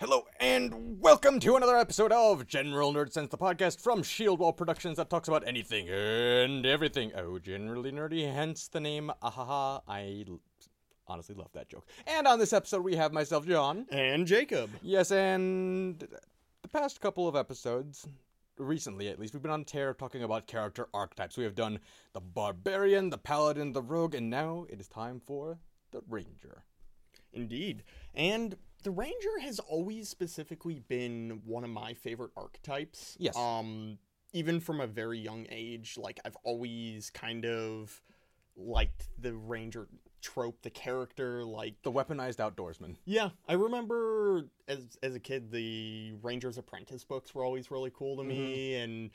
Hello and welcome to another episode of General Nerd Sense, the podcast from Shield Wall Productions that talks about anything and everything. Oh, generally nerdy, hence the name Ahaha. I l- honestly love that joke. And on this episode, we have myself, John. And Jacob. Yes, and the past couple of episodes, recently at least, we've been on tear talking about character archetypes. We have done the barbarian, the paladin, the rogue, and now it is time for the ranger. Indeed. And the Ranger has always specifically been one of my favorite archetypes. Yes. Um, even from a very young age, like I've always kind of liked the Ranger trope, the character, like The weaponized outdoorsman. yeah, I remember as as a kid the Ranger's Apprentice books were always really cool to me and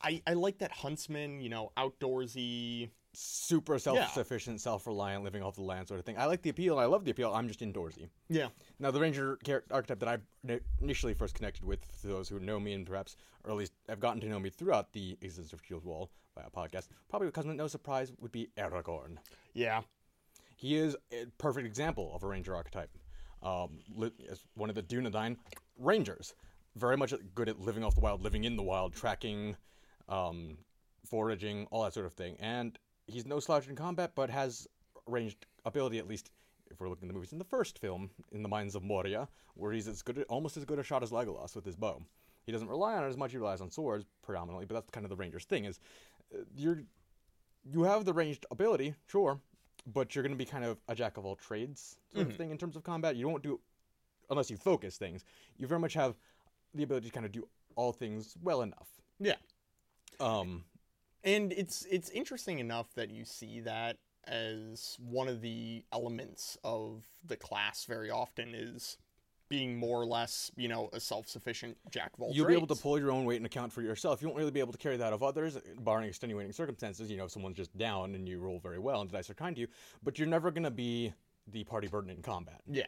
I I like that huntsman, you know, outdoorsy. Super self-sufficient, self-reliant, living off the land sort of thing. I like the appeal. I love the appeal. I'm just indoorsy. Yeah. Now, the ranger archetype that I initially first connected with, for those who know me and perhaps, or at least have gotten to know me throughout the existence of Shield Wall via podcast, probably because no surprise, would be Aragorn. Yeah. He is a perfect example of a ranger archetype. Um, as one of the Dunedain rangers, very much good at living off the wild, living in the wild, tracking, um, foraging, all that sort of thing. And he's no slouch in combat, but has ranged ability at least. If we're looking at the movies in the first film, in the Mines of Moria, where he's as good, almost as good a shot as Legolas with his bow. He doesn't rely on it as much; he relies on swords predominantly. But that's kind of the ranger's thing: is uh, you're you have the ranged ability, sure, but you're going to be kind of a jack of all trades sort of thing in terms of combat. You don't do unless you focus things. You very much have the ability to kind of do all things well enough. Yeah. Um, And it's it's interesting enough that you see that as one of the elements of the class very often is being more or less, you know, a self-sufficient jack of all you'll be able to pull your own weight and account for yourself. You won't really be able to carry that of others, barring extenuating circumstances. You know, if someone's just down and you roll very well and the dice are kind to you, but you're never going to be the party burden in combat. Yeah.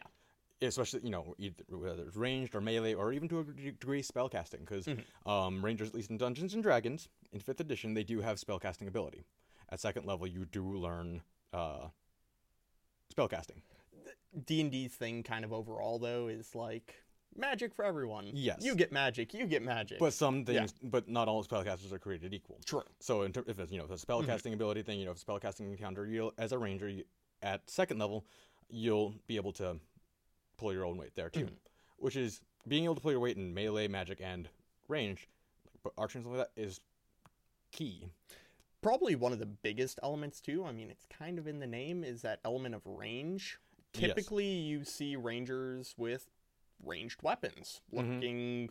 Especially you know either whether it's ranged or melee or even to a degree spellcasting because um, rangers at least in dungeons and dragons in fifth edition they do have spellcasting ability at second level you do learn uh, spellcasting D&D's thing kind of overall though is like magic for everyone. Yes. You get magic, you get magic. but some things but not all spellcasters are created equal True. so in ter- if it's you know it's a spellcasting ability thing you know if spellcasting encounter you'll as a ranger you, at second level you'll be able to pull your own weight there too which is being able to pull your weight in melee magic and range like, but archery and stuff like that is key Probably one of the biggest elements too. I mean, it's kind of in the name is that element of range. Yes. Typically, you see rangers with ranged weapons. Mhm. Looking,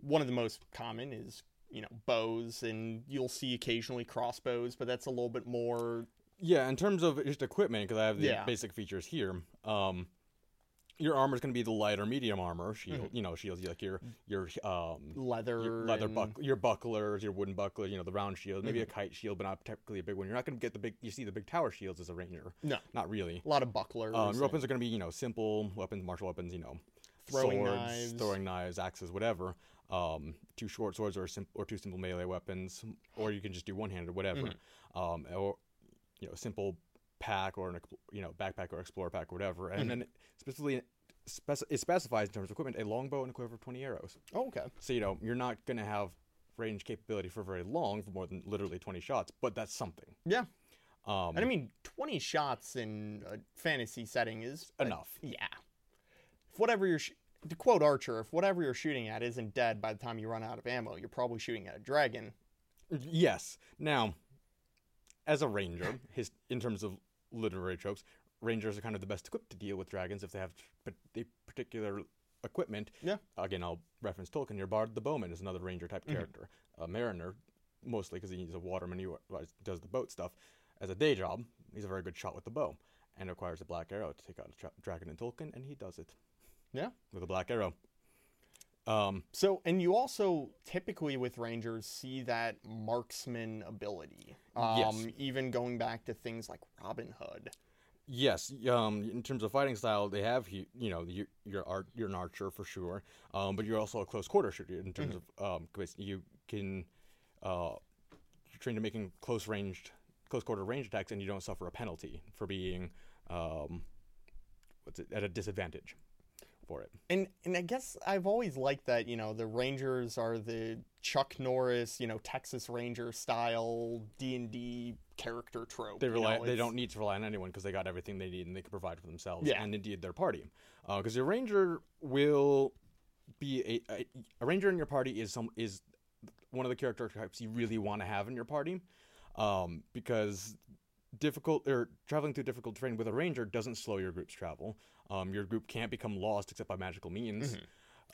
one of the most common is you know bows, and you'll see occasionally crossbows, but that's a little bit more. Yeah, in terms of just equipment, because I have the Yeah. basic features here. Um, your armor is going to be the light or medium armor shield. You know, shields like your your um Leather, your leather and- buck your bucklers, your wooden bucklers. You know, the round shield, maybe Mm-hmm. a kite shield, but not particularly a big one. You're not going to get the big. You see the big tower shields as a ranger. No, Not really. a lot of bucklers. Um, your weapons are going to be you know simple weapons, martial weapons. You know, Throwing swords, knives. throwing knives, axes, whatever. Um, two short swords or sim- or two simple melee weapons, or you can just do one handed, whatever. Mm-hmm. Um, or you know, simple pack or an you know backpack or explorer pack or whatever. And then specifically, spec- it specifies in terms of equipment a longbow and a quiver of twenty arrows. Oh, okay. So you know you're not going to have range capability for very long, for more than literally twenty shots, but that's something. Yeah, Um, and I mean, twenty shots in a fantasy setting is enough. Yeah. If whatever you're, sh- to quote Archer, if whatever you're shooting at isn't dead by the time you run out of ammo, you're probably shooting at a dragon. Yes. Now, as a ranger, his in terms of literary tropes, rangers are kind of the best equipped to deal with dragons if they have p- particular equipment. Yeah. Again, I'll reference Tolkien. Your bard, the bowman, is another ranger type Mm-hmm. character. A mariner, mostly because he's a waterman, he does the boat stuff. As a day job, he's a very good shot with the bow, and requires a black arrow to take out a tra- dragon in Tolkien, and he does it Yeah. with a black arrow. Um, So, and you also typically with rangers see that marksman ability. Um, Yes. Even going back to things like Robin Hood. Yes, um, in terms of fighting style, they have you, you know you, you're art, you're an archer for sure, um, but you're also a close quarter shooter in terms of um, you can uh, you're trained to making close ranged close quarter range attacks, and you don't suffer a penalty for being um, what's it at a disadvantage. For it. And and I guess I've always liked that, you know, the Rangers are the Chuck Norris, you know, Texas Ranger style D&D character trope. They you rely. know, they don't need to rely on anyone because they got everything they need and they can provide for themselves Yeah. and indeed their party. Because your ranger will be a, a a ranger in your party is some is one of the character types you really want to have in your party, um, because difficult or traveling through difficult terrain with a ranger doesn't slow your group's travel. Um, your group can't become lost except by magical means.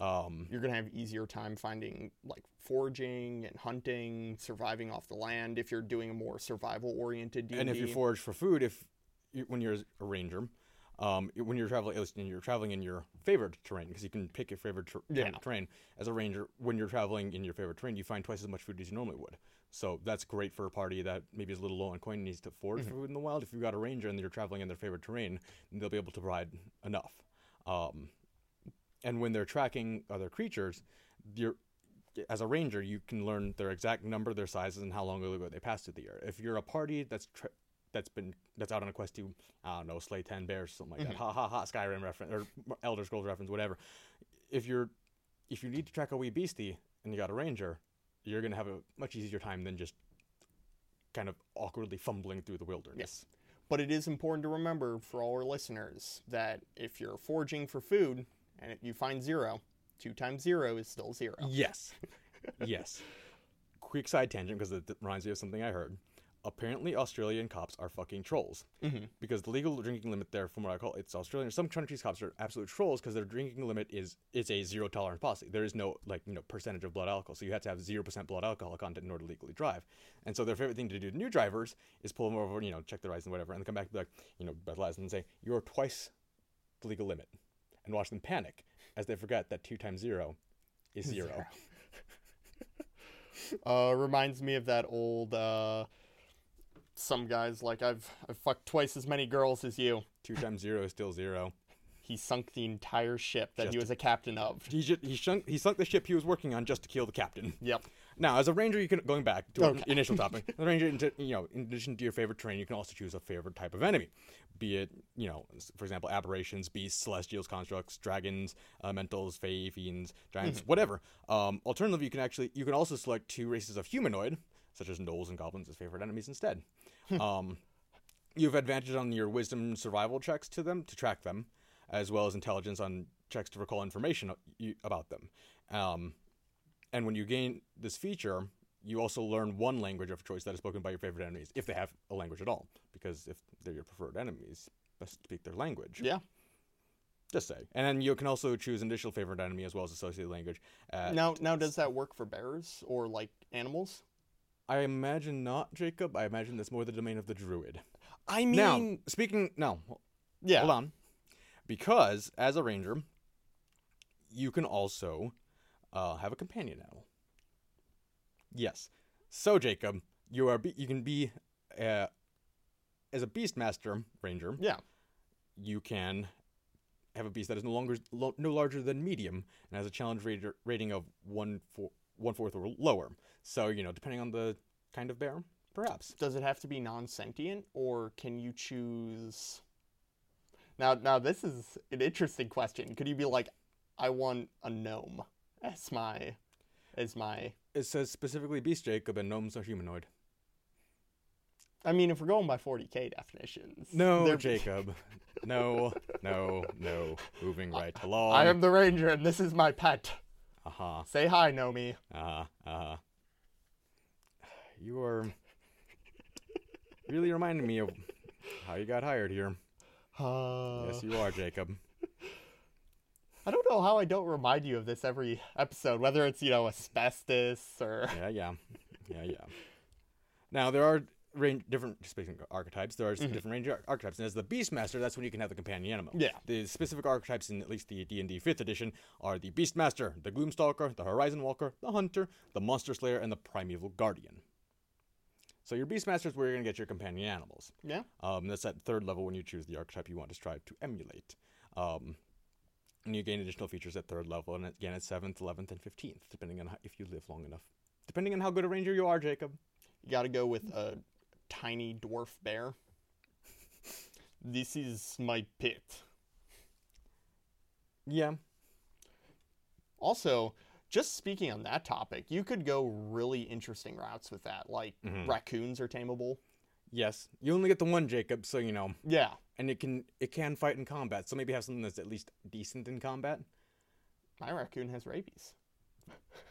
Um, You're going to have easier time finding like foraging and hunting, surviving off the land if you're doing a more survival oriented and if you forage for food, if you, when you're a ranger, um, when you're traveling, at least when you're traveling in your favorite terrain, because you can pick your favorite ter- Yeah. terrain. As a ranger, when you're traveling in your favorite terrain, you find twice as much food as you normally would. So that's great for a party that maybe is a little low on coin and needs to forage Mm-hmm. food in the wild. If you've got a ranger and you're traveling in their favorite terrain, then they'll be able to provide enough. Um, and when they're tracking other creatures, you're as a ranger, you can learn their exact number, their sizes, and how long ago they passed through the year. If you're a party that's tra- that's been that's out on a quest to I don't know slay ten bears, or something like that, mm-hmm. ha ha ha, Skyrim reference or Elder Scrolls reference, whatever. If you're if you need to track a wee beastie and you got a ranger, you're gonna have a much easier time than just kind of awkwardly fumbling through the wilderness. But it is important to remember for all our listeners that if you're foraging for food and you find zero, two times zero is still zero. Yes. yes. Quick side tangent because it reminds me of something I heard. Apparently, Australian cops are fucking trolls Mm-hmm. because the legal drinking limit there, from what I call it's Australian. Some countries' cops are absolute trolls because their drinking limit is it's a zero tolerance policy. There is no like you know percentage of blood alcohol, so you have to have zero percent blood alcohol content in order to legally drive. And so their favorite thing to do to new drivers is pull them over, you know, check their eyes and whatever, and then come back and be like, you know, breathalyze and say you're twice the legal limit, and watch them panic as they forget that two times zero is zero. Uh, reminds me of that old. Uh, some guys like I've I've fucked twice as many girls as you. Two times zero is still zero. He sunk the entire ship that he was a captain of. He ju- he sunk he sunk the ship he was working on just to kill the captain. Yep. Now, as a ranger, you can going back to our Okay. initial topic. As a ranger, into- you know, in addition to your favorite terrain, you can also choose a favorite type of enemy, be it you know, for example, aberrations, beasts, celestials, constructs, dragons, elementals, fae, fiends, giants, whatever. Um, alternatively, you can actually you can also select two races of humanoid, such as gnolls and goblins, as favorite enemies instead. Um, you have advantage on your wisdom survival checks to them to track them, as well as intelligence on checks to recall information about them. Um, and when you gain this feature, you also learn one language of choice that is spoken by your favorite enemies, if they have a language at all. Because if they're your preferred enemies, best speak their language. Yeah. Just say. And then you can also choose an additional favorite enemy as well as associated language. Uh, Now now does that work for bears or like animals? I imagine not, Jacob. I imagine that's more the domain of the druid. I mean, now, speaking. No, yeah. Hold on. Because as a ranger, you can also uh, have a companion animal. Yes. So Jacob, you are be- you can be uh, as a beastmaster ranger. Yeah. You can have a beast that is no longer lo- no larger than medium and has a challenge rater- rating of one four, one fourth or lower. So you know, depending on the kind of bear, perhaps. Does it have to be non-sentient, or can you choose? Now, now this is an interesting question. Could you be like, I want a gnome as my, as my? It says specifically beast Jacob and gnomes are humanoid. I mean, if we're going by 40k definitions, No, they're- Jacob. No, no, no. Moving right along. I am the ranger, and this is my pet. Uh huh. Say hi, Nomi. Uh huh. Uh huh. You are really reminding me of how you got hired here. Uh, Yes, you are, Jacob. I don't know how I don't remind you of this every episode, whether it's you know asbestos or Yeah, yeah, yeah, yeah. Now there are range different of archetypes. There are s different range ar- archetypes, and as the Beastmaster, that's when you can have the companion animal. Yeah. The specific archetypes in at least the D and D Fifth Edition are the Beastmaster, the Gloomstalker, the Horizon Walker, the Hunter, the Monster Slayer, and the Primeval Guardian. So your Beastmaster is where you're gonna get your companion animals. yeah. Um, that's at third level when you choose the archetype you want to strive to emulate. Um, and you gain additional features at third level, and again at seventh, eleventh, and fifteenth, depending on how, if you live long enough. Depending on how good a ranger you are, Jacob. You got to go with a tiny dwarf bear. This is my pet. Yeah. Also, just speaking on that topic, you could go really interesting routes with that. Like Mhm. raccoons are tameable. Yes. You only get the one, Jacob, so you know. Yeah. And it can it can fight in combat, so maybe have something that's at least decent in combat. My raccoon has rabies.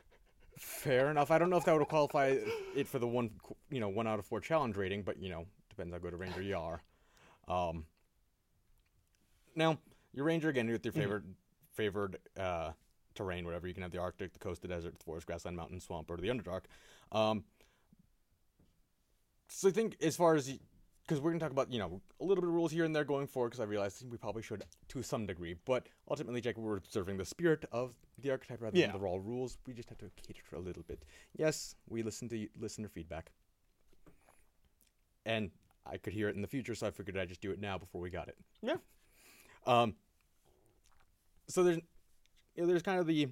Fair enough. I don't know if that would qualify it for the one, you know, one out of four challenge rating, but you know, depends how good a ranger you are. Um, now, your ranger again with your favored favored uh, terrain, whatever you can have the Arctic, the coast, the desert, the forest, grassland, mountain, swamp, or the Underdark. Um, so I think as far as because we're gonna talk about you know a little bit of rules here and there going forward, because I realize we probably should to some degree, but ultimately, Jacob, we're observing the spirit of the archetype rather Yeah. than the raw rules. We just have to cater for a little bit. Yes, we listen to listener feedback, and I could hear it in the future, so I figured I'd just do it now before we got it. Yeah. Um. So there's, you know, there's kind of the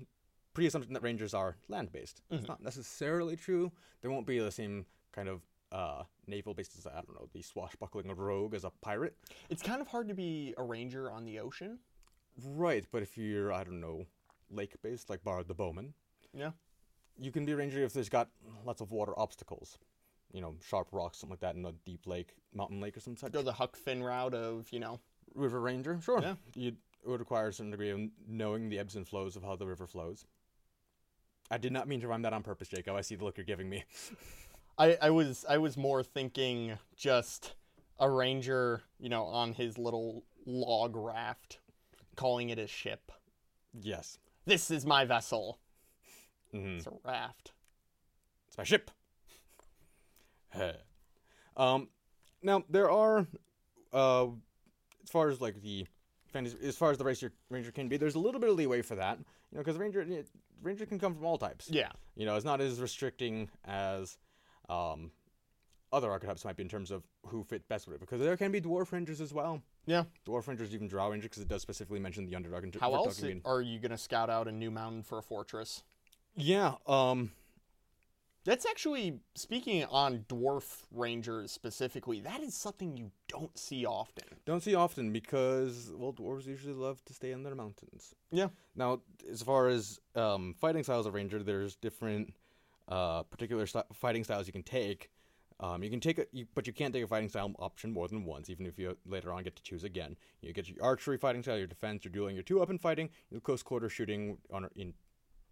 pre-assumption that rangers are land-based. It's Mhm. not necessarily true. There won't be the same kind of uh, naval-based I don't know the swashbuckling rogue as a pirate. It's kind of hard to be a ranger on the ocean. Right, but if you're I don't know lake-based like Bard the Bowman, Yeah. you can be a ranger if there's got lots of water obstacles. You know, sharp rocks, something like that, in a deep lake, mountain lake, or some such. Go the Huck Finn route of, you know, River ranger, sure. Yeah. You it would require a certain degree of knowing the ebbs and flows of how the river flows. I did not mean to rhyme that on purpose, Jacob. I see the look you're giving me. I, I was I was more thinking just a ranger, you know, on his little log raft, calling it a ship. yes. This is my vessel. hmm It's a raft. It's my ship. um, now there are, uh, as far as like the fantasy, as far as the racer ranger can be, there's a little bit of leeway for that. You know, because ranger ranger can come from all types. Yeah. You know, it's not as restricting as um, other archetypes might be in terms of who fit best with it. Because there can be dwarf rangers as well. Yeah. Dwarf rangers, even drow ranger, because it does specifically mention the Underdark. in ter- How else in- are you gonna scout out a new mountain for a fortress? Yeah. Um. That's actually speaking on dwarf rangers specifically. That is something you don't see often. Don't see often because well, dwarves usually love to stay in their mountains. Yeah. Now, as far as um, fighting styles of ranger, there's different uh, particular st- fighting styles you can take. Um, you can take a, you, but you can't take a fighting style option more than once, even if you later on get to choose again. You get your archery fighting style, your defense, your dueling, your two-weapon fighting, your close quarter shooting on in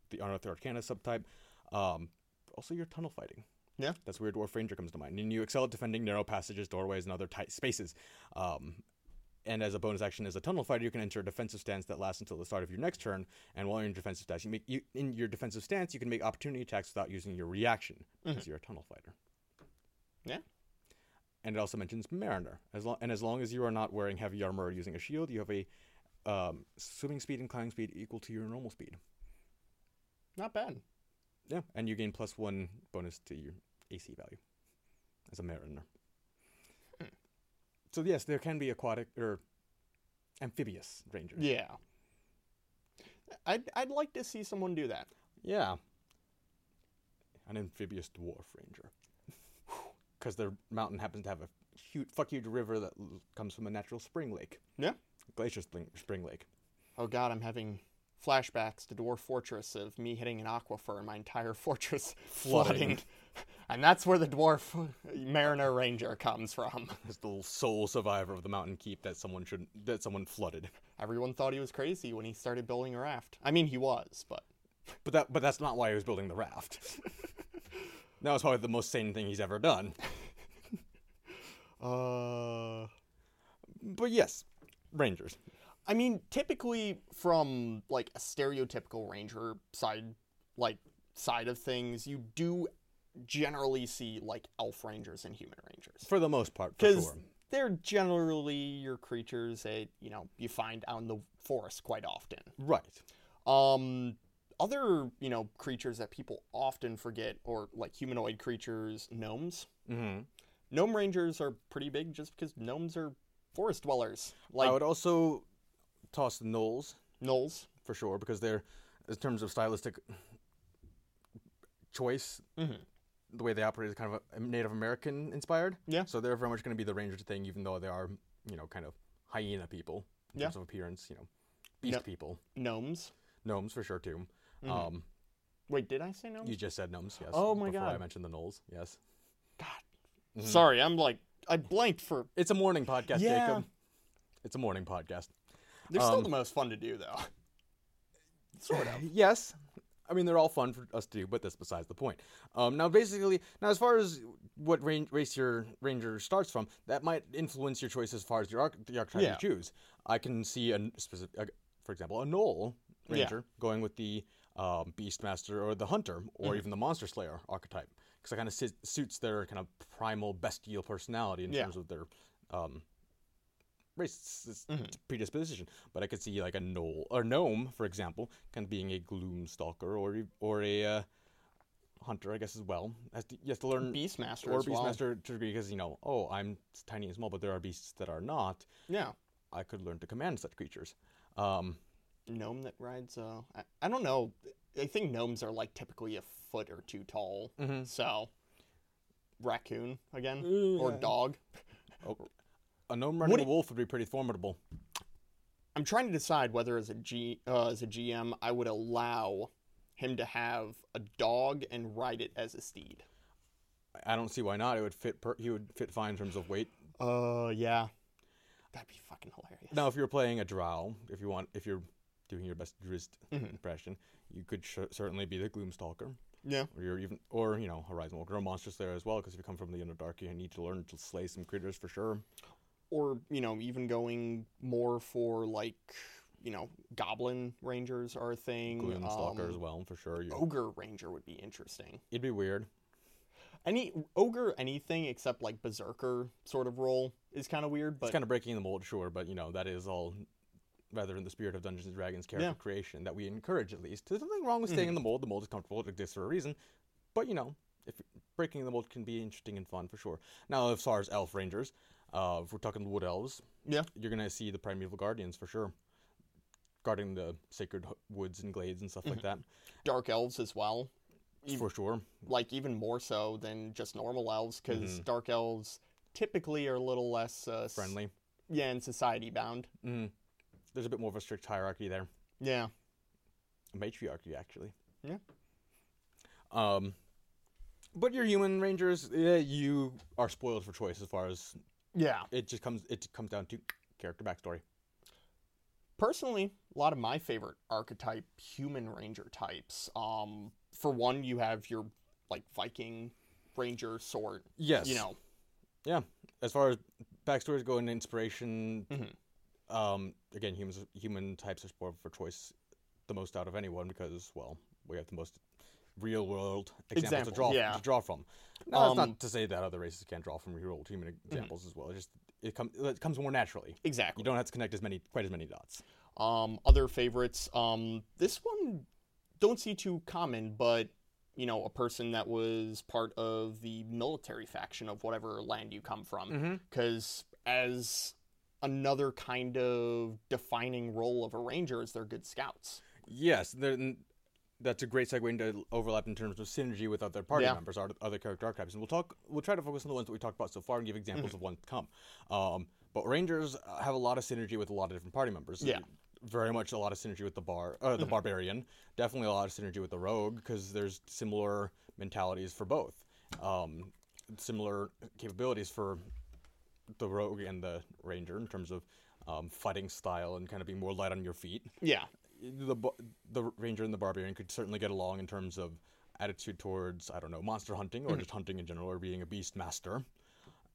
the Unearthed Arcana subtype. Um, also, your tunnel fighting. Yeah. That's where Dwarf Ranger comes to mind. And you excel at defending narrow passages, doorways, and other tight spaces. Um, and as a bonus action, as a tunnel fighter, you can enter a defensive stance that lasts until the start of your next turn. And while you're in defensive stance, you make you, in your defensive stance, you can make opportunity attacks without using your reaction because you're a tunnel fighter. Yeah. And it also mentions Mariner. As long and as long as you are not wearing heavy armor or using a shield, you have a um, swimming speed and climbing speed equal to your normal speed. Not bad. Yeah, and you gain plus one bonus to your AC value as a mariner. So yes, there can be aquatic or amphibious rangers. Yeah. I'd I'd like to see someone do that. Yeah. An amphibious dwarf ranger. Because their mountain happens to have a huge, fuck huge river that l- comes from a natural spring lake. Yeah. Glacier spring, spring lake. Oh god, I'm having flashbacks to Dwarf Fortress of me hitting an aquifer and my entire fortress flooding. And that's where the dwarf Mariner Ranger comes from. The sole survivor of the mountain keep that someone should that someone flooded. Everyone thought he was crazy when he started building a raft. I mean, he was, but But that but that's not why he was building the raft. that was probably the most sane thing he's ever done. uh But yes, rangers. I mean, typically from like a stereotypical ranger side like side of things, you do generally see like elf rangers and human rangers. For the most part, Because sure. they're generally your creatures that, you know, you find out in the forest quite often. Right. Um other, you know, creatures that people often forget or like humanoid creatures, gnomes. Mm-hmm. Gnome rangers are pretty big just because gnomes are forest dwellers. Like I would also toss the gnolls gnolls. for sure because they're, in terms of stylistic choice, Mhm. The way they operate is kind of a Native American inspired. Yeah. So they're very much going to be the ranger thing, even though they are, you know, kind of hyena people in Yeah. terms of appearance. You know, beast No. people, Gnomes. gnomes for sure too. Mhm. Um, Wait, did I say gnomes? you just said gnomes, yes. Oh my before I mentioned the gnolls, yes. God. Mhm. Sorry, I'm like I blanked for. It's a morning podcast, Yeah. Jacob. It's a morning podcast. They're still Um, the most fun to do though. sort of. yes. I mean, they're all fun for us to do, but that's besides the point. Um, now, basically, now as far as what ran- race your ranger starts from, that might influence your choice as far as your arch- the archetype Yeah. you choose. I can see a specific, uh, for example, a gnoll Yeah. ranger going with the um, beastmaster or the hunter or Mhm. even the monster slayer archetype because it kind of si- suits their kind of primal bestial personality in Yeah. terms of their um, race s- Mhm. predisposition. But I could see like a gnoll or gnome, for example, kind of being a gloom stalker or or a uh, hunter, I guess as well. Has to, you have to learn Beastmaster or as well. beastmaster to degree because you know, oh, I'm tiny and small, but there are beasts that are not. Yeah. I could learn to command such creatures. Um, Gnome that rides. Uh, I, I don't know. I think gnomes are like typically a foot or two tall. mhm. So, raccoon again Mm, or yeah. dog. A gnome running a wolf would be pretty formidable. I'm trying to decide whether as a G uh, as a GM I would allow him to have a dog and ride it as a steed. I don't see why not. It would fit. Per- he would fit fine in terms of weight. Uh, yeah. That'd be fucking hilarious. Now, if you're playing a drow, if you want, if you're doing your best Drizzt Mhm. impression, you could sh- certainly be the Gloomstalker, Yeah. or you're even, or you know, Horizon Walker, or Monster Slayer as well. Because if you come from the Underdark, you need to learn to slay some critters for sure. Or you know, even going more for like you know, goblin rangers are a thing. Gloomstalker as um, well, for sure. You, Ogre ranger would be interesting. it'd be weird. Any ogre anything except like berserker sort of role is kind of weird, but it's kind of breaking the mold, sure, but you know that is all rather in the spirit of Dungeons and Dragons character Yeah. creation that we encourage at least. There's nothing wrong with staying in the mold. The mold is comfortable. It exists for a reason. But you know, if breaking the mold can be interesting and fun for sure. Now, as far as elf rangers, uh, if we're talking wood elves, Yeah. you're gonna see the primeval guardians for sure, guarding the sacred woods and glades and stuff like that dark elves as well. For sure. like even more so than just normal elves because Mhm. dark elves typically are a little less uh, s- Friendly. yeah and society bound Mm. There's a bit more of a strict hierarchy there. yeah a matriarchy actually. Yeah. Um, but your human rangers, yeah, you are spoiled for choice as far as yeah it just comes. It comes down to character backstory. personally a lot of my favorite archetype human ranger types um for one you have your like viking ranger sort Yes, you know Yeah. as far as backstories go and inspiration. Mhm. Um, again, humans, human types are spoiled for choice the most out of anyone because, well, we have the most real world examples Example, to draw yeah. to draw from. Now, that's Um, not to say that other races can't draw from real world human examples as well. It just it comes it comes more naturally. exactly You don't have to connect as many quite as many dots. Um, other favorites. Um, this one don't see too common, but you know, a person that was part of the military faction of whatever land you come from, Mm-hmm. because as another kind of defining role of a ranger is they're good scouts. Yes, n- that's a great segue into overlap in terms of synergy with other party Yeah. members, other character archetypes, and we'll talk. We'll try to focus on the ones that we talked about so far and give examples Mm-hmm. of ones to come. Um, but Rangers have a lot of synergy with a lot of different party members. Yeah. very much a lot of synergy with the bar, uh, the Mhm. barbarian. Definitely a lot of synergy with the rogue because there's similar mentalities for both. Um, similar capabilities for the rogue and the ranger in terms of um, fighting style and kind of being more light on your feet Yeah, the the ranger and the barbarian could certainly get along in terms of attitude towards I don't know monster hunting or Mhm. just hunting in general or being a beast master.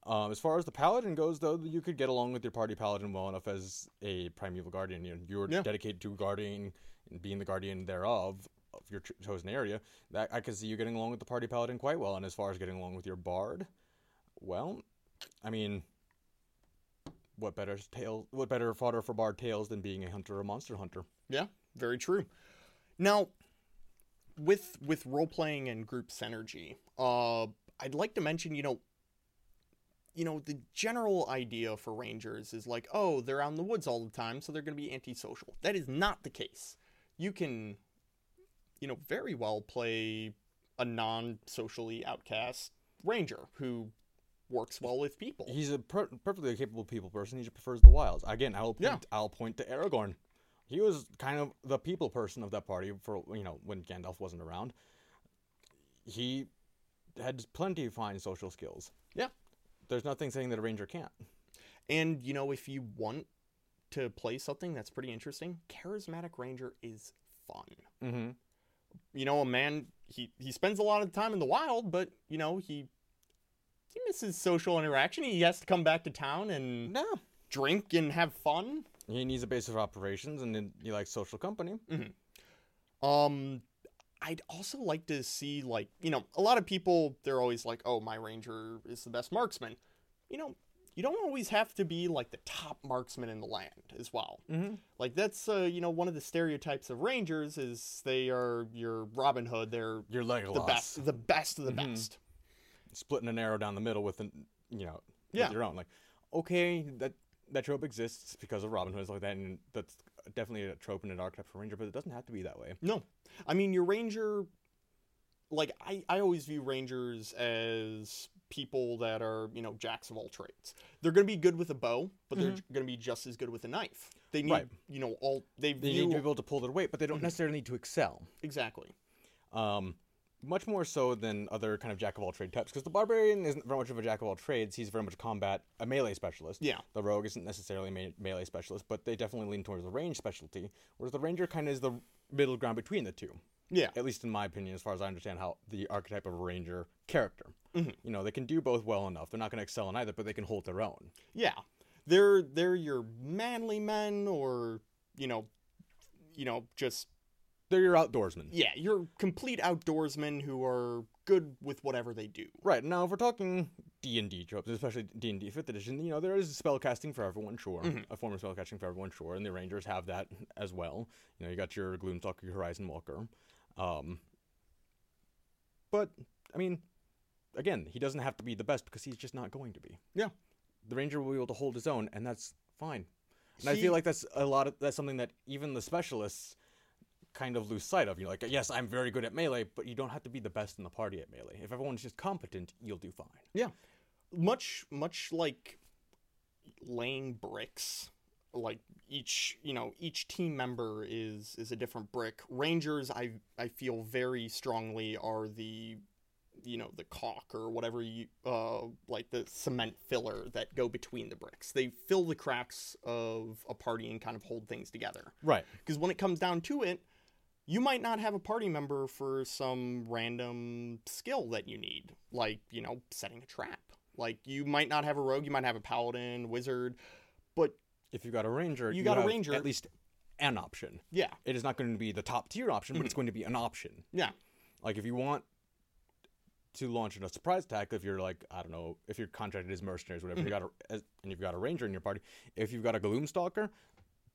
Um, as far as the paladin goes, though, you could get along with your party paladin well enough as a primeval guardian. You know, you're Yeah. dedicated to guarding and being the guardian thereof of your ch- chosen area. That I could see you getting along with the party paladin quite well. And as far as getting along with your bard, well, I mean, what better tale? What better fodder for bard tales than being a hunter or monster hunter? yeah, very true. Now, with with role playing and group synergy, uh, I'd like to mention, you know, you know, the general idea for rangers is like, oh, they're out in the woods all the time, so they're going to be antisocial. That is not the case. You can, you know, very well play a non-socially outcast ranger who works well with people. He's a per- perfectly capable people person. He just prefers the wilds. Again, I'll point, Yeah. I'll point to Aragorn. He was kind of the people person of that party for you know when Gandalf wasn't around. He had plenty of fine social skills. Yeah. There's nothing saying that a ranger can't. And you know, if you want to play something that's pretty interesting, charismatic ranger is fun. Mm-hmm. You know, a man he he spends a lot of time in the wild, but you know he he misses social interaction. He has to come back to town and No. drink and have fun. He needs a base of operations, and then he likes social company. Um, I'd also like to see like you know a lot of people they're always like, oh, my ranger is the best marksman. You know, you don't always have to be like the top marksman in the land as well. Mm-hmm. Like that's uh, you know one of the stereotypes of rangers is they are your Robin Hood. They're You're Legolas. the best, the best of the Mhm. best. splitting an arrow down the middle with an you know with Yeah. your own like okay that that trope exists because of Robin Hood and like that and that's definitely a trope and an archetype for Ranger but it doesn't have to be that way No, I mean your ranger. Like I, I always view rangers as people that are you know jacks of all trades. They're going to be good with a bow, but they're going to be just as good with a knife. They need Right. you know all they they view need to be able to pull their weight but they don't necessarily need to excel exactly. um much more so than other kind of jack of all trade types because the barbarian isn't very much of a jack of all trades he's very much combat a melee specialist Yeah. the rogue isn't necessarily a me- melee specialist but they definitely lean towards the range specialty whereas the ranger kind of is the middle ground between the two Yeah. at least in my opinion, as far as I understand how the archetype of a ranger character. Mhm. You know, they can do both well enough. They're not going to excel in either, but they can hold their own. Yeah, they're they're your manly men, or you know, you know, just They're your outdoorsmen. yeah, you're complete outdoorsmen who are good with whatever they do. Right now, if we're talking D and D tropes, especially D and D Fifth Edition, you know there is spellcasting for everyone, sure, a form of spellcasting for everyone, sure, and the Rangers have that as well. You know, you got your Gloomstalker, your Horizon Walker, um, but I mean, again, he doesn't have to be the best because he's just not going to be. Yeah. the Ranger will be able to hold his own, and that's fine. And I feel like that's a lot of that's something that even the specialists kind of lose sight of. You're like, yes, I'm very good at melee, but you don't have to be the best in the party at melee. If everyone's just competent, you'll do fine. Yeah, much much like laying bricks. Like each you know each team member is is a different brick. Rangers, I I feel very strongly are the you know the caulk or whatever you uh like the cement filler that go between the bricks. They fill the cracks of a party and kind of hold things together. Right. Because when it comes down to it, you might not have a party member for some random skill that you need, like, you know, setting a trap. Like, you might not have a rogue, you might have a paladin, wizard, but If you've got a ranger, You got a ranger. At least an option. yeah, It is not going to be the top tier option, but it's going to be an option. yeah, Like if you want to launch a surprise attack, if you're like I don't know, if you're contracted as mercenaries, whatever, you mm-hmm. got a as, and you've got a ranger in your party. If you've got a gloomstalker,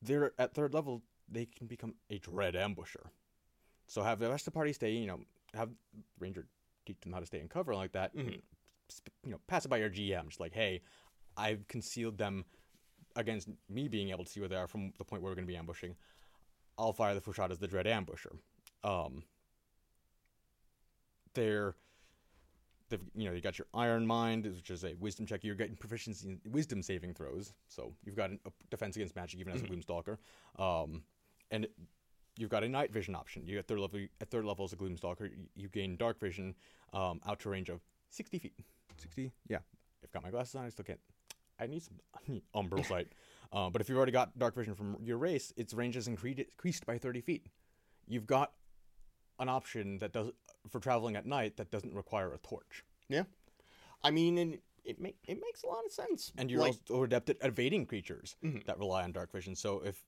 they're at third level. They can become a dread ambusher. So have the rest of the party stay. You know, have ranger teach them how to stay in cover like that. Mhm. You know, pass it by your GM. Just like, hey, I've concealed them against me being able to see where they are from the point where we're going to be ambushing. I'll fire the first shot as the dread ambusher. Um, they're they've you know you got your iron mind which is a wisdom check you're getting proficiency in wisdom saving throws so you've got a defense against magic even as a gloomstalker um and you've got a night vision option you get third level at third level as a gloomstalker you, you gain dark vision um out to a range of 60 feet 60 yeah i've got my glasses on i still can't i need some I need umbral sight uh, but if you've already got dark vision from your race its range is incre- increased by 30 feet you've got an option that does for traveling at night that doesn't require a torch. Yeah, I mean, and it make it makes a lot of sense. And you're like, also adept at evading creatures Mhm. that rely on dark vision. So if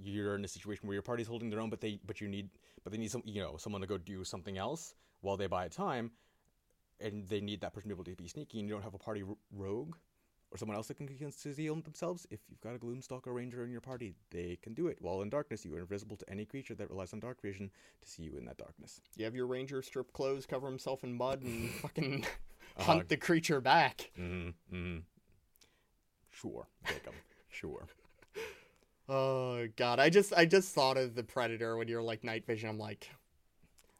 you're in a situation where your party's holding their own, but they but you need but they need some you know someone to go do something else while they buy time, and they need that person to be able to be sneaky, and you don't have a party ro- rogue or someone else that can conceal themselves. If you've got a gloomstalker ranger in your party, they can do it. While in darkness, you are invisible to any creature that relies on dark vision to see you in that darkness. you have your ranger strip clothes, cover himself in mud, and fucking Uh, hunt the creature back. Mm-hmm. mm-hmm. Sure, Jacob. sure. Oh god, I just I just thought of the predator when you're like night vision. I'm like,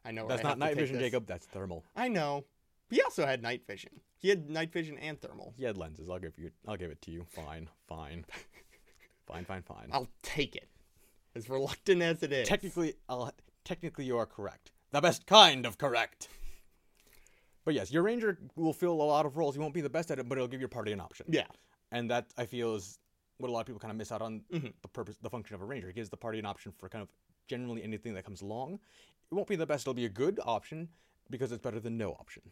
I know That's not night vision, this. Jacob. That's thermal. I know. He also had night vision. He had night vision and thermal. He had lenses. I'll give you. I'll give it to you. Fine, fine, fine, fine, fine. I'll take it. as reluctant as it is. technically, I'll, technically, you are correct. The best kind of correct. But yes, your ranger will fill a lot of roles. He won't be the best at it, but it'll give your party an option. Yeah. and that I feel is what a lot of people kind of miss out on Mhm. the purpose, the function of a ranger. It gives the party an option for kind of generally anything that comes along. It won't be the best; it'll be a good option because it's better than no option.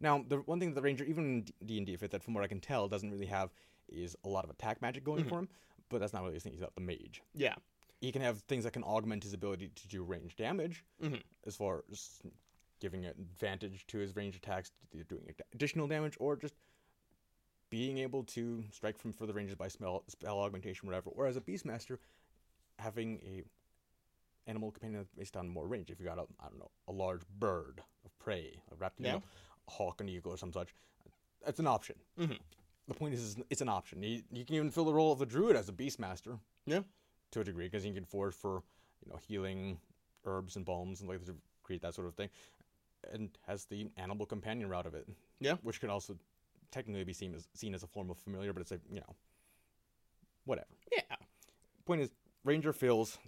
Now, the one thing that the ranger, even in D and D, fit that from what I can tell, doesn't really have is a lot of attack magic going for him. But that's not really his thing. He's not the mage. Yeah. He can have things that can augment his ability to do range damage, Mhm. as far as giving an advantage to his range attacks, doing additional damage or just being able to strike from further ranges by spell, spell augmentation, whatever. Or as a beastmaster, having a animal companion based on more range. If you got a, I don't know, a large bird of prey, a raptor, you Yeah. know, a hawk, an eagle, or some such, that's an option. Mhm. The point is, is, it's an option. You, you can even fill the role of the druid as a beastmaster Yeah. to a degree, because you can forge for, you know, healing herbs and balms and like to create that sort of thing, and has the animal companion route of it. Yeah. which can also technically be seen as seen as a form of familiar, but it's a you know, whatever. Yeah. Point is, ranger fills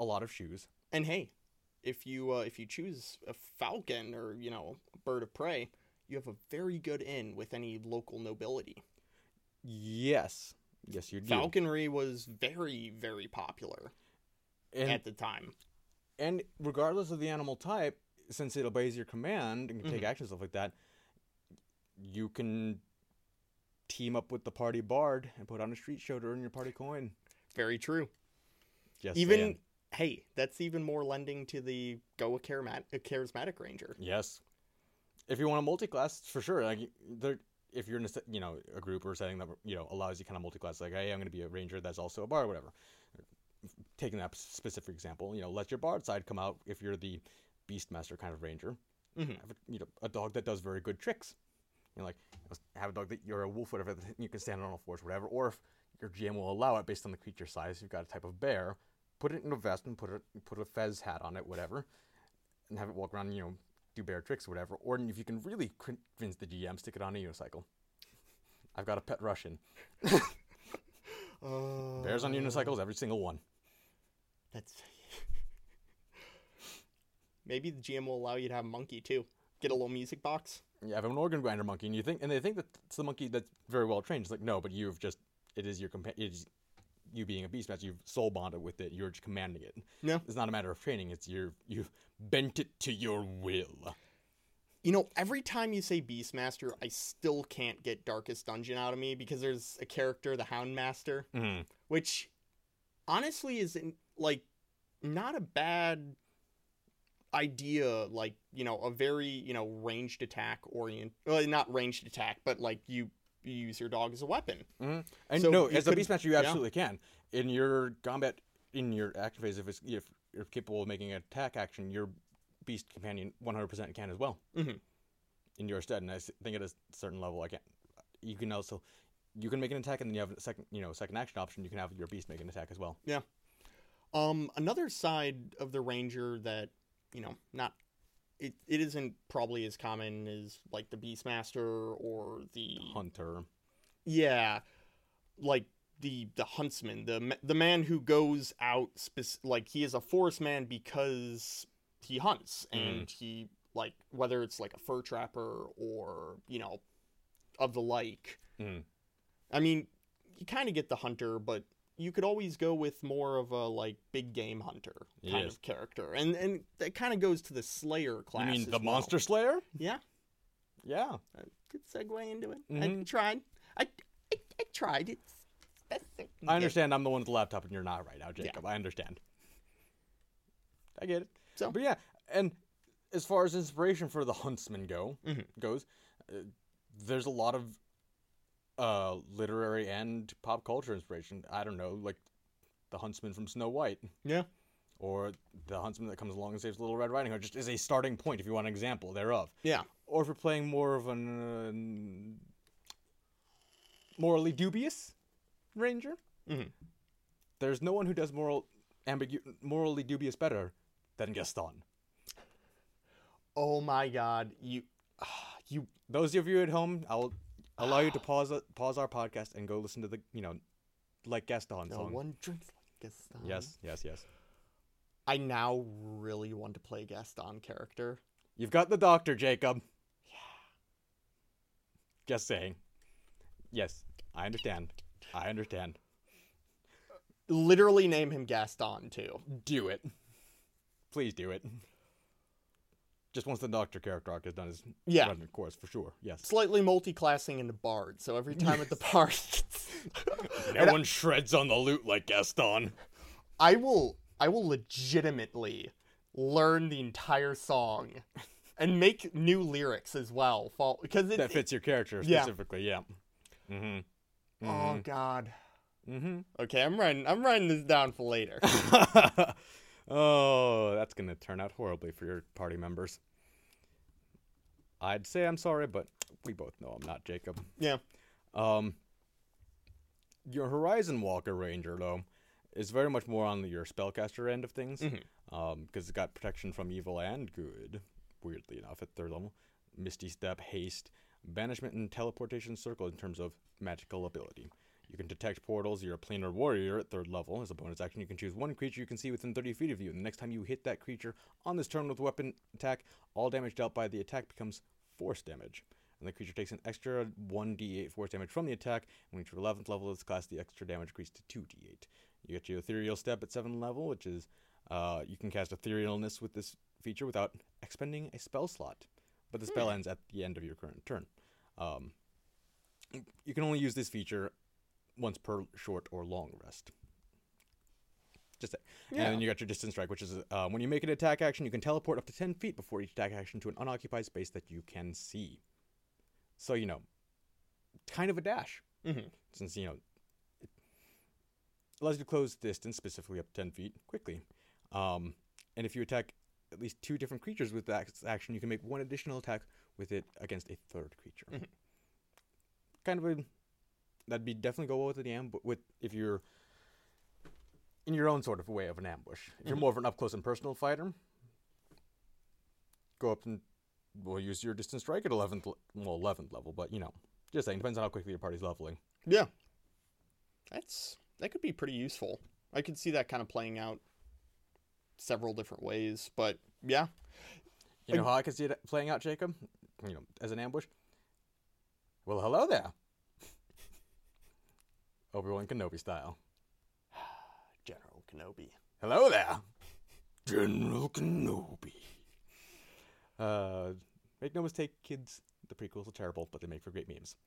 a lot of shoes. And hey, if you uh, if you choose a falcon or you know a bird of prey, you have a very good in with any local nobility. Yes, yes, you do. Falconry was very very popular and at the time. and regardless of the animal type, since it obeys your command and can take Mhm. action stuff like that, you can team up with the party bard and put on a street show to earn your party coin. Very true. Just even saying. hey, that's even more lending to the go a charismatic, a charismatic ranger. yes, if you want a multi-class, for sure. Like there, if you're in a you know a group or setting that you know allows you kind of multi-class, like hey, I'm going to be a ranger that's also a bard, whatever. Taking that specific example, you know, let your bard side come out if you're the beastmaster kind of ranger. Mhm. A, you know a dog that does very good tricks. You know, like have a dog that you're a wolf, whatever that you can stand on all fours, whatever. Or if your GM will allow it based on the creature size, you've got a type of bear, put it in a vest and put it put a fez hat on it, whatever, and have it walk around. You know, do bear tricks, or whatever. Or if you can really convince the GM, stick it on a unicycle. I've got a pet Russian. Uh, Bears on unicycles, every single one. That's maybe the GM will allow you to have a monkey too. Get a little music box. You have an organ grinder monkey, and you think, and they think that it's the monkey that's very well trained. It's like no, but you've just it is your compa- it is you being a beastmaster. You've soul bonded with it. You're just commanding it. No. It's not a matter of training. It's your you've bent it to your will. You know, every time you say Beastmaster, I still can't get Darkest Dungeon out of me because there's a character, the Houndmaster, Mm. which honestly is in, like not a bad idea. Like you know, a very you know ranged attack orient, well, not ranged attack, but like you, you use your dog as a weapon. hmm And So no, as a beastmaster, you yeah. absolutely can. In your combat, in your action phase, if it's if you're capable of making an attack action, your beast companion 100% can as well. Mhm. In your stead, and i think at a certain level, I can. You can also, you can make an attack, and then you have a second, you know, second action option. You can have your beast make an attack as well. Yeah. Um, another side of the ranger that you know not it, it isn't probably as common as like the beastmaster or the Hunter. yeah like the the huntsman the the man who goes out spec- like he is a forest man because he hunts and he like whether it's like a fur trapper or you know of the like Mm. i mean you kind of get the hunter but you could always go with more of a like big game hunter kind Yes. of character and and that kind of goes to the slayer class You mean the well. monster slayer? yeah Yeah. a good segue into it i Mhm. tried I, I i tried it's best I I understand. I'm the one with the laptop, and you're not right now, Jacob. I understand. I get it. So- but yeah, and as far as inspiration for the huntsman go Mhm. goes, uh, there's a lot of uh, literary and pop culture inspiration. I don't know, like the huntsman from Snow White, yeah or the huntsman that comes along and saves Little Red Riding Hood, just as a starting point, if you want an example thereof. yeah Or if you're playing more of an uh, morally dubious ranger, Mhm. there's no one who does moral ambigu- morally dubious better than Gaston. oh my god you you Those of you at home, I'll allow you to pause pause our podcast and go listen to the you know like Gaston no song. one drinks like Gaston. Yes, yes, yes. I now really want to play Gaston character. You've got the doctor, Jacob. Yeah. Just saying. Yes, I understand. I understand. Literally name him Gaston too. Do it. Please do it. Just once the doctor character arc is done, is Yeah. of course for sure. Yes. Slightly multi-classing into bard, so every time at the party, No one shreds on the loot like Gaston. I will I will legitimately learn the entire song and make new lyrics as well. Fall because it, That fits your character Yeah. specifically. Yeah. Mm-hmm. Oh God. Mm-hmm. Okay, I'm writing. I'm writing this down for later. oh, that's gonna turn out horribly for your party members. I'd say I'm sorry, but we both know I'm not Jacob. yeah. Um, your Horizon Walker Ranger, though, is very much more on your spellcaster end of things. Mhm. Um, because it's got protection from evil and good. Weirdly enough, at third level, Misty Step, Haste, Banishment, and Teleportation Circle in terms of magical ability. You can detect portals. You're a planar warrior at third level. As a bonus action, you can choose one creature you can see within 30 feet of you. And the next time you hit that creature on this turn with a weapon attack, all damage dealt by the attack becomes force damage. And the creature takes an extra 1d8 force damage from the attack. And when you reach 11th level of this class, the extra damage increases to 2d8. You get your Ethereal Step at 7th level, which is uh, you can cast Etherealness with this feature without expending a spell slot. But the spell ends at the end of your current turn. Um, you can only use this feature once per short or long rest. Just that. Yeah. And then you got your distance strike, which is uh, when you make an attack action, you can teleport up to 10 feet before each attack action to an unoccupied space that you can see. So, you know, kind of a dash. Mhm. Since, you know, it allows you to close distance, specifically up to 10 feet, quickly. Um, and if you attack at least two different creatures with that action, you can make one additional attack with it against a third creature. Mhm. Kind of a that'd be definitely go well with the ambush with if you're in your own sort of way of an ambush. If you're Mhm. more of an up close and personal fighter, go up and we'll use your distance strike at 11th le- well 11th level, but you know, just saying depends on how quickly your party's leveling. Yeah. That's that could be pretty useful. I could see that kind of playing out several different ways, but yeah. You know how I can see it playing out, Jacob? You know, as an ambush. Well, hello there. Obi Wan Kenobi style. General Kenobi. Hello there, General Kenobi. Uh, make no mistake, kids. The prequels are terrible, but they make for great memes.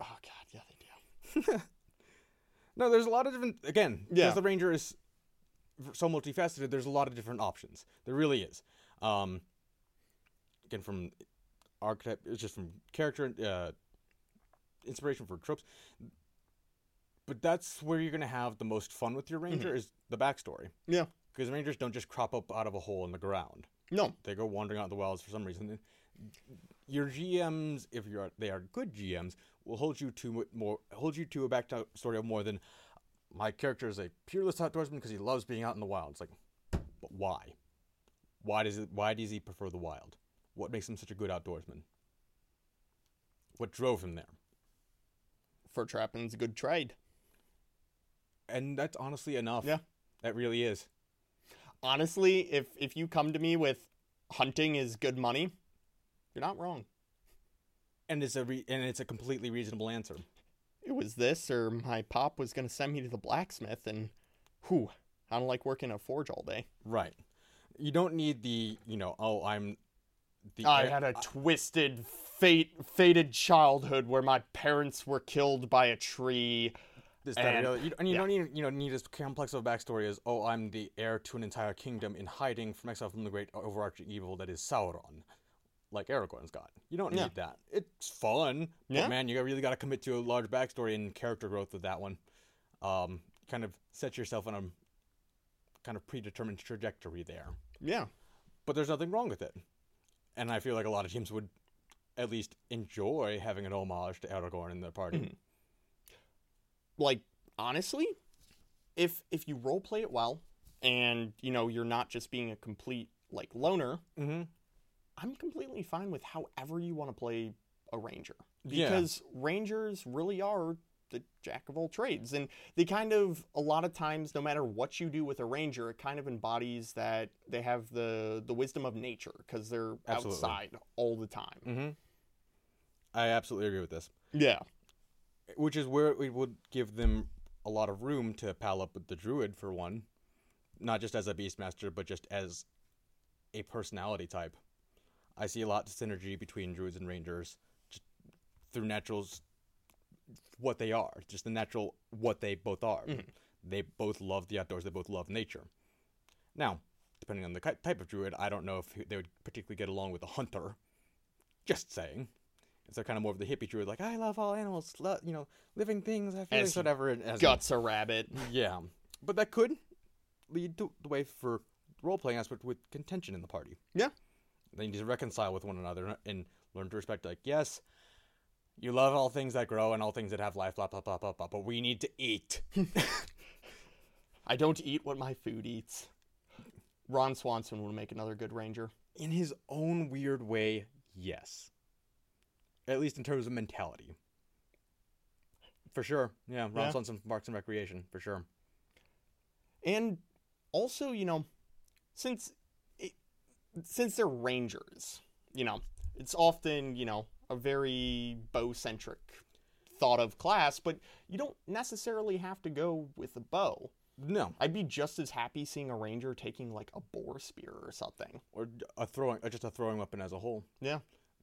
Oh god, yeah they do. No, there's a lot of different. Again, Yeah. because the Ranger is so multifaceted, there's a lot of different options. There really is. Um, again, from archetype, it's just from character uh, inspiration for tropes. But that's where you're gonna have the most fun with your Ranger mm-hmm. is the backstory. Yeah. Because Rangers don't just crop up out of a hole in the ground. No. They go wandering out in the wilds for some reason. Your GMs, if you're they are good GMs, will hold you to more hold you to a backstory of more than my character is a peerless outdoorsman because he loves being out in the wild. It's like, but why? Why does it? Why does he prefer the wild? What makes him such a good outdoorsman? What drove him there? Fur trapping's a good trade. And that's honestly enough. Yeah. that really is. Honestly, if if you come to me with hunting is good money, you're not wrong. And it's a re- and it's a completely reasonable answer. It was this or my pop was gonna send me to the blacksmith and whew, I don't like working a forge all day. Right. You don't need the you know oh I'm. The I had a twisted, fate, fated childhood where my parents were killed by a tree. This, that, and- and, other. You, and you yeah. don't need you know need as complex of a backstory as oh I'm the heir to an entire kingdom in hiding from exile from the great overarching evil that is Sauron, like Aragorn's got. You don't need Yeah. that. It's fun, Yeah. but man, you really got to commit to a large backstory and character growth with that one. Um, kind of set yourself on a kind of predetermined trajectory there. Yeah. But there's nothing wrong with it, and I feel like a lot of teams would at least enjoy having an homage to Aragorn in their party. Mhm. Like honestly, if if you role play it well and you know you're not just being a complete like loner, Mm-hmm. I'm completely fine with however you want to play a ranger Yeah. because rangers really are the jack of all trades, and they kind of a lot of times, no matter what you do with a ranger, it kind of embodies that they have the the wisdom of nature because they're Absolutely. outside all the time. Mm-hmm. I absolutely agree with this. Yeah, Which is where it would give them a lot of room to pal up with the druid for one, not just as a beastmaster, but just as a personality type. I see a lot of synergy between druids and rangers, just through naturals, what they are, just the natural what they both are. Mm-hmm. They both love the outdoors. They both love nature. Now, depending on the type of druid, I don't know if they would particularly get along with a hunter. Just saying. If they're kind of more of the hippie druid, like I love all animals, lo- you know, living things, I feelings, As whatever. and As a- guts a rabbit. yeah, but that could lead to the way for role playing aspect with contention in the party. Yeah. They need to reconcile with one another and learn to respect. Like, yes, you love all things that grow and all things that have life, blah blah blah blah blah. But we need to eat. I don't eat what my food eats. Ron Swanson would make another good ranger. in his own weird way, yes. At least in terms of mentality. For sure. Yeah, Ron Yeah. Swanson from Parks and Recreation, for sure. and also you know since it, since they're rangers you know it's often you know a very bow centric thought of class but you don't necessarily have to go with a bow No. i'd be just as happy seeing a ranger taking like a boar spear or something Or a throwing or just a throwing weapon as a whole. yeah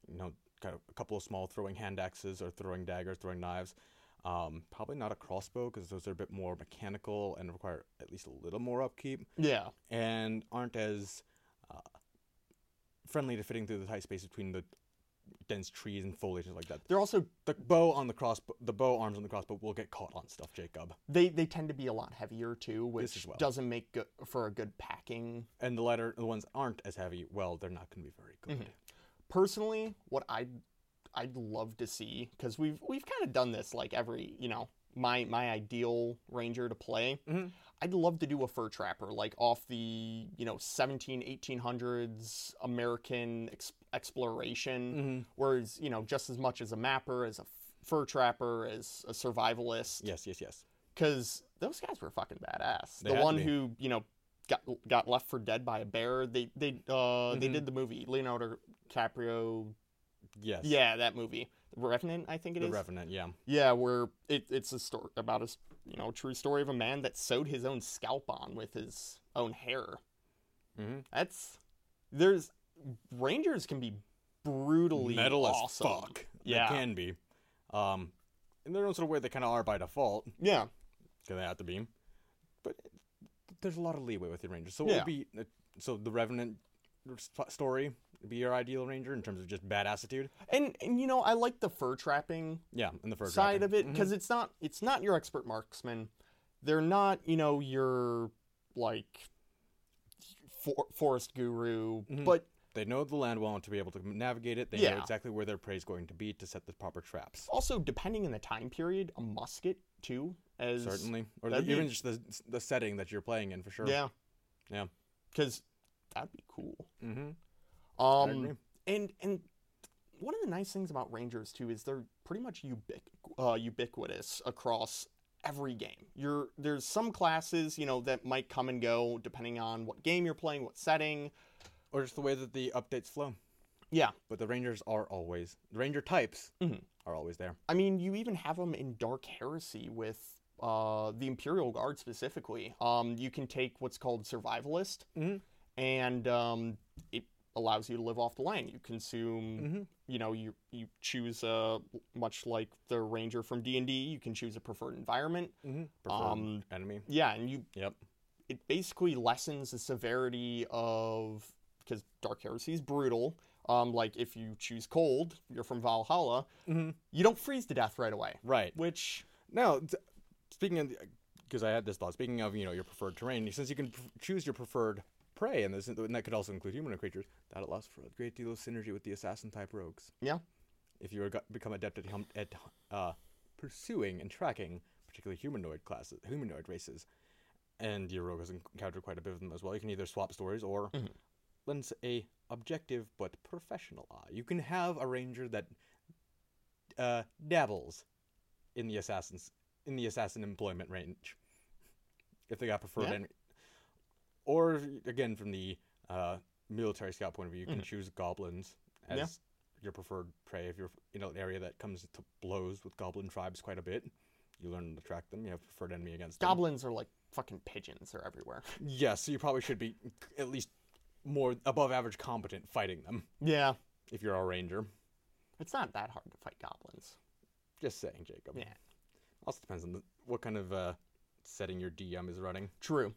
You know, kind of a couple of small throwing hand axes or throwing daggers, throwing knives. Um, probably not a crossbow because those are a bit more mechanical and require at least a little more upkeep yeah and aren't as uh, friendly to fitting through the tight space between the dense trees and foliage and like that. they're also The bow on the cross, the bow arms on the crossbow will get caught on stuff, Jacob. they they tend to be a lot heavier too which as well. doesn't make good for a good packing And the lighter, the ones aren't as heavy, well, they're not going to be very good. Personally, what I'd I'd love to see because we've we've kind of done this like every you know my my ideal ranger to play. Mhm. I'd love to do a fur trapper like off the you know 17 1800s American ex- exploration, Mm-hmm. whereas you know just as much as a mapper as a fur trapper as a survivalist Yes, yes, yes. because those guys were fucking badass. They the one who you know got got left for dead by a bear. They they uh they Mhm. did the movie Leonardo DiCaprio. Yes. Yeah, that movie, Revenant, I think it The is. Revenant, yeah. yeah, where it, it's a story about a you know true story of a man that sewed his own scalp on with his own hair. Mm-hmm. That's there's rangers can be brutally Metal awesome. as fuck. Yeah. They can be. Um, in their own sort of way, they kind of are by default, Yeah, because they have to be. But there's a lot of leeway with the Rangers. So Yeah. would be, uh, so the Revenant story be your ideal Ranger in terms of just badassitude? and and you know I like the fur trapping Yeah, in the first side of it because it's not it's not your expert marksman. They're not you know your like for, forest guru, Mhm. but They know the land well to be able to navigate it. They Yeah. know exactly where their prey is going to be to set the proper traps. also depending on the time period, a musket too. As Certainly, or the, be- even just the the setting that you're playing in for sure. yeah, Yeah. because that'd be cool. Mm-hmm. Um, and and one of the nice things about Rangers too is they're pretty much ubiqu- uh, ubiquitous across every game. You're there's some classes you know that might come and go depending on what game you're playing, what setting. Or just the way that the updates flow. Yeah, But the Rangers are always the Ranger types Mhm. are always there. I mean you even have them in Dark Heresy with uh, the Imperial Guard specifically. Um, you can take what's called Survivalist, Mhm. and um, it allows you to live off the land. You consume Mm-hmm. you know you you choose a much like the ranger from d&d you can choose a preferred environment Mm-hmm. Um, enemy. yeah and you Yep. it basically lessens the severity of because dark heresy is brutal um like if you choose cold you're from valhalla Mm-hmm. you don't freeze to death right away Right. which Now, th- speaking of, because I had this thought. Speaking of, you know, your preferred terrain, since you can pr- choose your preferred prey, and, this, and that could also include humanoid creatures, that allows for a great deal of synergy with the assassin type rogues. Yeah. If you become adept at, hum- at uh, pursuing and tracking particularly humanoid classes, humanoid races, and your rogue has encountered quite a bit of them as well, you can either swap stories or Mhm. lends a objective but professional eye. You can have a ranger that uh, dabbles in the assassins in the assassin employment range. If they got preferred, Yeah. Or again from the uh, military scout point of view, you can choose goblins as Mm-hmm. Yeah. your preferred prey. If you're in an area that comes to blows with goblin tribes quite a bit, you learn to track them. You have preferred enemy against them. Goblins are like fucking pigeons. They're everywhere. Yes, so you probably should be at least more above average competent fighting them Yeah. if you're a ranger. It's not that hard to fight goblins. Just saying, Jacob. Yeah. Also depends on the, what kind of uh, setting your DM is running. True.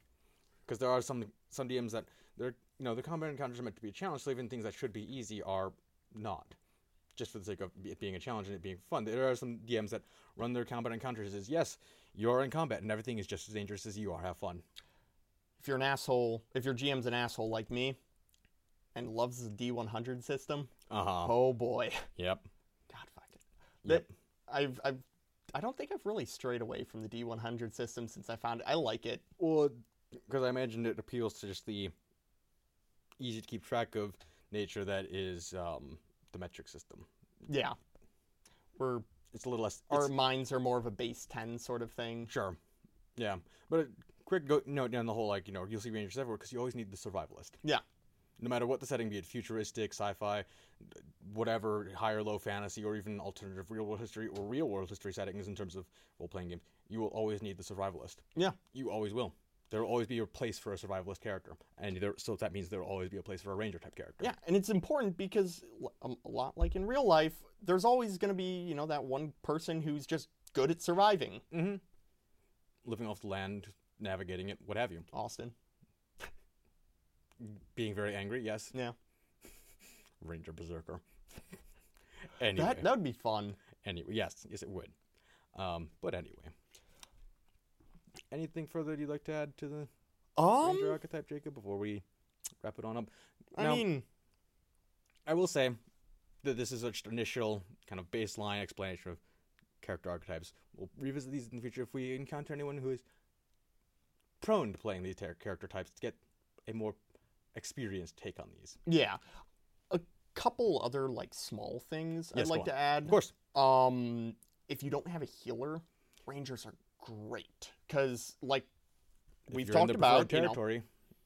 Because there are some some DMs that they're you know the combat encounters are meant to be a challenge, so even things that should be easy are not. Just for the sake of it being a challenge and it being fun. There are some DMs that run their combat encounters as yes, you're in combat and everything is just as dangerous as you are. Have fun. If you're an asshole, if your GM's an asshole like me, and loves the D100 system, Uh huh. oh boy, Yep. God fuck it. Yep. That I've I've I don't think I've really strayed away from the D100 system since I found it. I like it. Well, because I imagine it appeals to just the easy to keep track of nature that is um, the metric system. Yeah. We're It's a little less. our minds are more of a base 10 sort of thing. Sure. Yeah, but a quick go- note down the whole like you know you'll see rangers everywhere because you always need the survivalist. Yeah. No matter what the setting, be it futuristic, sci-fi, whatever, high or low fantasy, or even alternative real world history or real world history settings in terms of role playing games, you will always need the survivalist. Yeah. You always will. There will always be a place for a survivalist character, and there, so that means there will always be a place for a ranger type character. Yeah, and it's important because a lot like in real life, there's always going to be, you know, that one person who's just good at surviving. Mm-hmm. Living off the land, navigating it, what have you. Austin. Being very angry, yes. Yeah. Ranger Berserker. anyway, That that would be fun. anyway, yes, yes, it would. Um, but anyway, anything further do you'd like to add to the Ranger Um archetype, Jacob, before we wrap it on up? I Now, mean, I will say that this is just initial kind of baseline explanation of character archetypes. We'll revisit these in the future if we encounter anyone who is prone to playing these ter- character types to get a more experienced take on these. yeah. A couple other like small things Yes, I'd like on. to add. Of course, Um, if you don't have a healer, rangers are great because, like, if we've talked about, preferred you know, territory,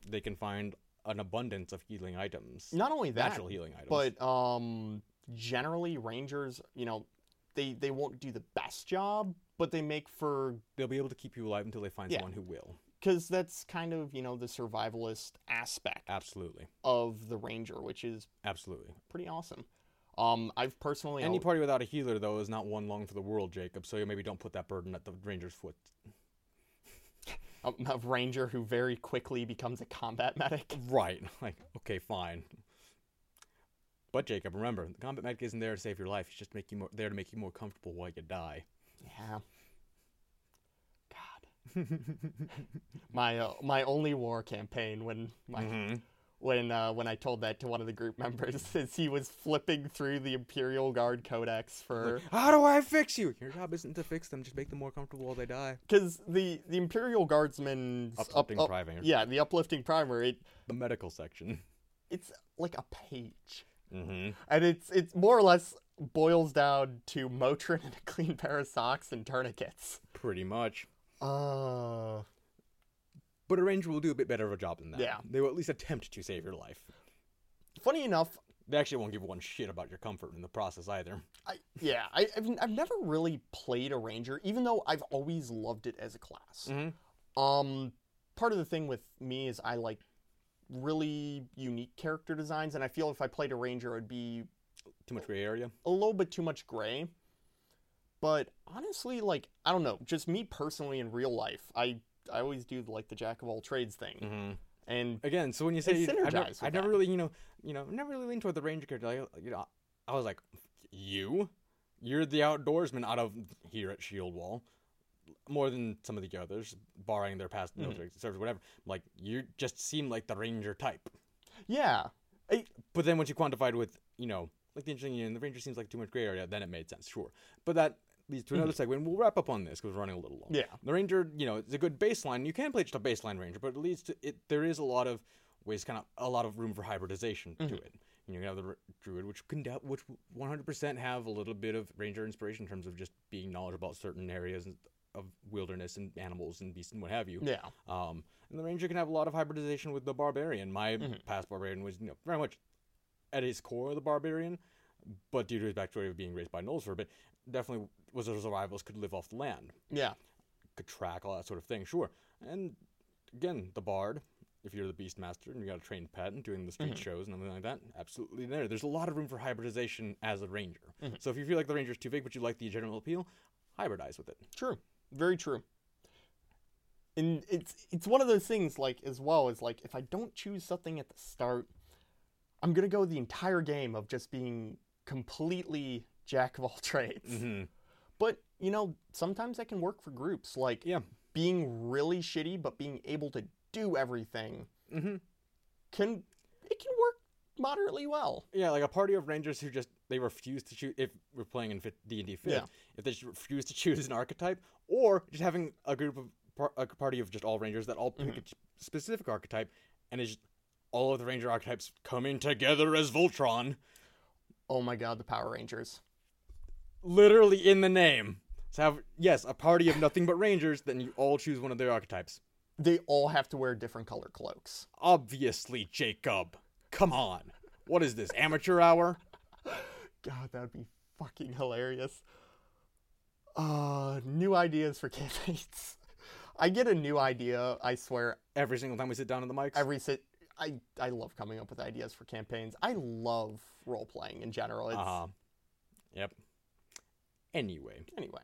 they can find an abundance of healing items, not only that, natural healing items. but um, generally rangers, you know, they they won't do the best job, but they make for they'll be able to keep you alive until they find Yeah. someone who will. because that's kind of you know the survivalist aspect Absolutely, of the ranger, which is absolutely. pretty awesome. Um, I've personally Any party without a healer, though, is not one long for the world, Jacob. So you maybe don't put that burden at the ranger's foot. a, a ranger who very quickly becomes a combat medic. Right. Like, okay, fine. But Jacob, remember, the combat medic isn't there to save your life. He's just make you more, there to make you more comfortable while you die. Yeah. God. my uh, my only war campaign when my Mm-hmm. When uh, when I told that to one of the group members is he was flipping through the Imperial Guard Codex for How do I fix you? Your job isn't to fix them. Just make them more comfortable while they die. because the the Imperial Guardsmen Uplifting primer. yeah the uplifting primer it The medical section. it's like a page Mm-hmm. and it's it's more or less boils down to Motrin and a clean pair of socks and tourniquets. Pretty much. Uh But a ranger will do a bit better of a job than that. Yeah. They will at least attempt to save your life. funny enough, They actually won't give one shit about your comfort in the process either. I, yeah, I, I've, I've never really played a ranger, even though I've always loved it as a class. Mm-hmm. Um, part of the thing with me is I like really unique character designs, and I feel if I played a ranger, it would be Too much gray area. a little bit too much gray. But honestly, like I don't know, just me personally in real life, I I always do like the jack of all trades thing, Mm-hmm. and Again, so when you say you- I never, synergize with I never that. really, you know, you know, never really leaned toward the ranger character. Like, you know, I was like, you, you're the outdoorsman out of here at Shield Wall, more than some of the others, barring their past Mm-hmm. military service, whatever. Like, you just seem like the ranger type. yeah, I, But then once you quantified with, you know, like the interesting, you know, the ranger seems like too much gray area, then it made sense, sure. But that leads to another segment. We'll wrap up on this because we're running a little long. Mm-hmm. yeah, The ranger, you know, it's a good baseline. You can play just a baseline ranger, but it leads to it. There is a lot of ways, kind of a lot of room for hybridization to Mm-hmm. it. You know, you have the druid, which can which 100% have a little bit of ranger inspiration in terms of just being knowledgeable about certain areas of wilderness and animals and beasts and what have you. Yeah. Um, and the ranger can have a lot of hybridization with the barbarian. My Mhm. past barbarian was you know, very much at his core the barbarian, but due to his backstory of being raised by gnolls for a bit, definitely was a survivalist, could live off the land, Yeah. could track all that sort of thing. Sure, and again, the bard. If you're the beast master and you got a trained pet and doing the street Mhm. shows and everything like that, absolutely there. There's a lot of room for hybridization as a ranger. Mhm. So if you feel like the ranger's too big but you like the general appeal, hybridize with it. True. Very true. And it's it's one of those things like as well as like if I don't choose something at the start, I'm gonna go the entire game of just being completely jack of all trades. Mm-hmm. But you know, sometimes that can work for groups. Like Yeah. being really shitty but being able to do everything Mm-hmm. can it can work moderately well. Yeah, like a party of rangers who just they refuse to choose. If we're playing in D and D fifth, Yeah. if they just refuse to choose an archetype, or just having a group of a party of just all rangers that all pick Mm-hmm. a specific archetype, and it's just all of the ranger archetypes coming together as Voltron, Oh my god, the Power Rangers. Literally in the name. So have yes, a party of nothing but rangers. Then you all choose one of their archetypes. They all have to wear different color cloaks. Obviously, Jacob. Come on. What is this amateur hour? God, that would be fucking hilarious. Uh, new ideas for campaigns. I get a new idea, I swear, Every single time we sit down on the mics. every sit. I, I love coming up with ideas for campaigns. I love role playing in general. It's, Uh huh. Yep. Anyway, Anyway,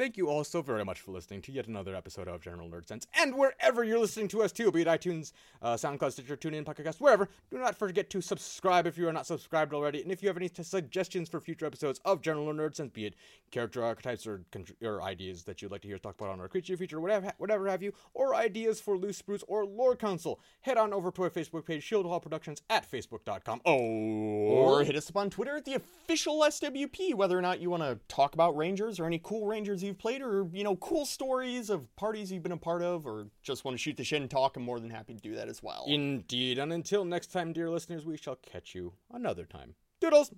thank you all so very much for listening to yet another episode of General Nerd Sense. And wherever you're listening to us too, be it iTunes, uh, SoundCloud, Stitcher, TuneIn, Podcast, wherever, do not forget to subscribe if you are not subscribed already. And if you have any t- suggestions for future episodes of General Nerd Sense, be it character archetypes or, or ideas that you'd like to hear us talk about on our creature feature, whatever, whatever have you, or ideas for Loose Spruce or Lore Council, head on over to our Facebook page, Shield Wall Productions, at facebook.com. Oh, or hit us up on Twitter at the official SWP, whether or not you want to talk about Rangers or any cool Rangers you've played, or you know, cool stories of parties you've been a part of, or just want to shoot the shit and talk. I'm more than happy to do that as well. Indeed, and until next time, dear listeners, we shall catch you another time. Doodles!